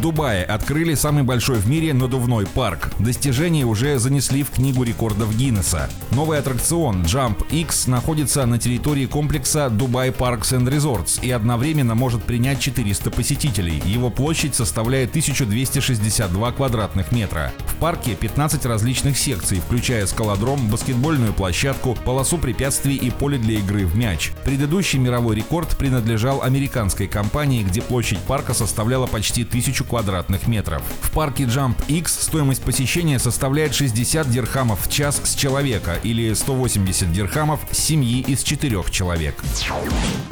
Дубае открыли самый большой в мире надувной парк. Достижения уже занесли в книгу рекордов Гиннесса. Новый аттракцион Jump X находится на территории комплекса Dubai Parks and Resorts и одновременно может принять 400 посетителей. Его площадь составляет 1262 квадратных метра. В парке 15 различных секций, включая скалодром, баскетбольную площадку, полосу препятствий и поле для игры в мяч. Предыдущий мировой рекорд принадлежал американской компании, где площадь парка составляла почти 1000 квадратных метров. В парке Jump X стоимость посещения составляет 60 дирхамов в час с человека или 180 дирхамов с семьи из четырех человек.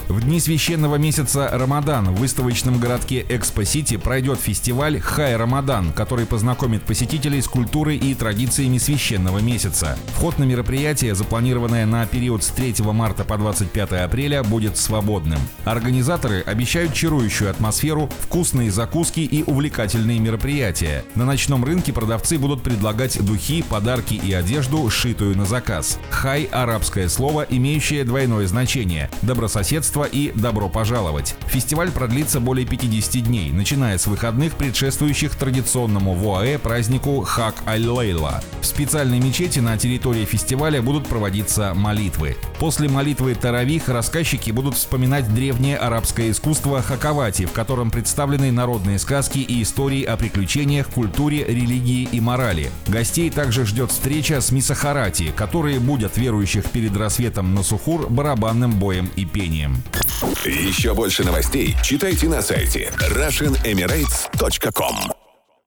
В дни священного месяца Рамадан в выставочном городке Экспо-Сити пройдет фестиваль Хай Рамадан, который познакомит посетителей с культурой и традициями священного месяца. Вход на мероприятие, запланированное на период с 3 марта по 25 апреля, будет свободным. Организаторы обещают чарующую атмосферу, вкусные закуски и увлекательные мероприятия. На ночном рынке продавцы будут предлагать духи, подарки и одежду, сшитую на заказ. Хай – арабское слово, имеющее двойное значение – добрососедство и добро пожаловать. Фестиваль продлится более 50 дней, начиная с выходных, предшествующих традиционному в ОАЭ празднику Хак Аль-Лейла. В специальной мечети на территории фестиваля будут проводиться молитвы. После молитвы Таравих рассказчики будут вспоминать древнее арабское искусство Хакавати, в котором представлены народные сказки и истории о приключениях, культуре, религии и морали. Гостей также ждет встреча с Мисахарати, которые будут верующих перед рассветом на Сухур барабанным боем и пением. Еще больше новостей читайте на сайте RussianEmirates.com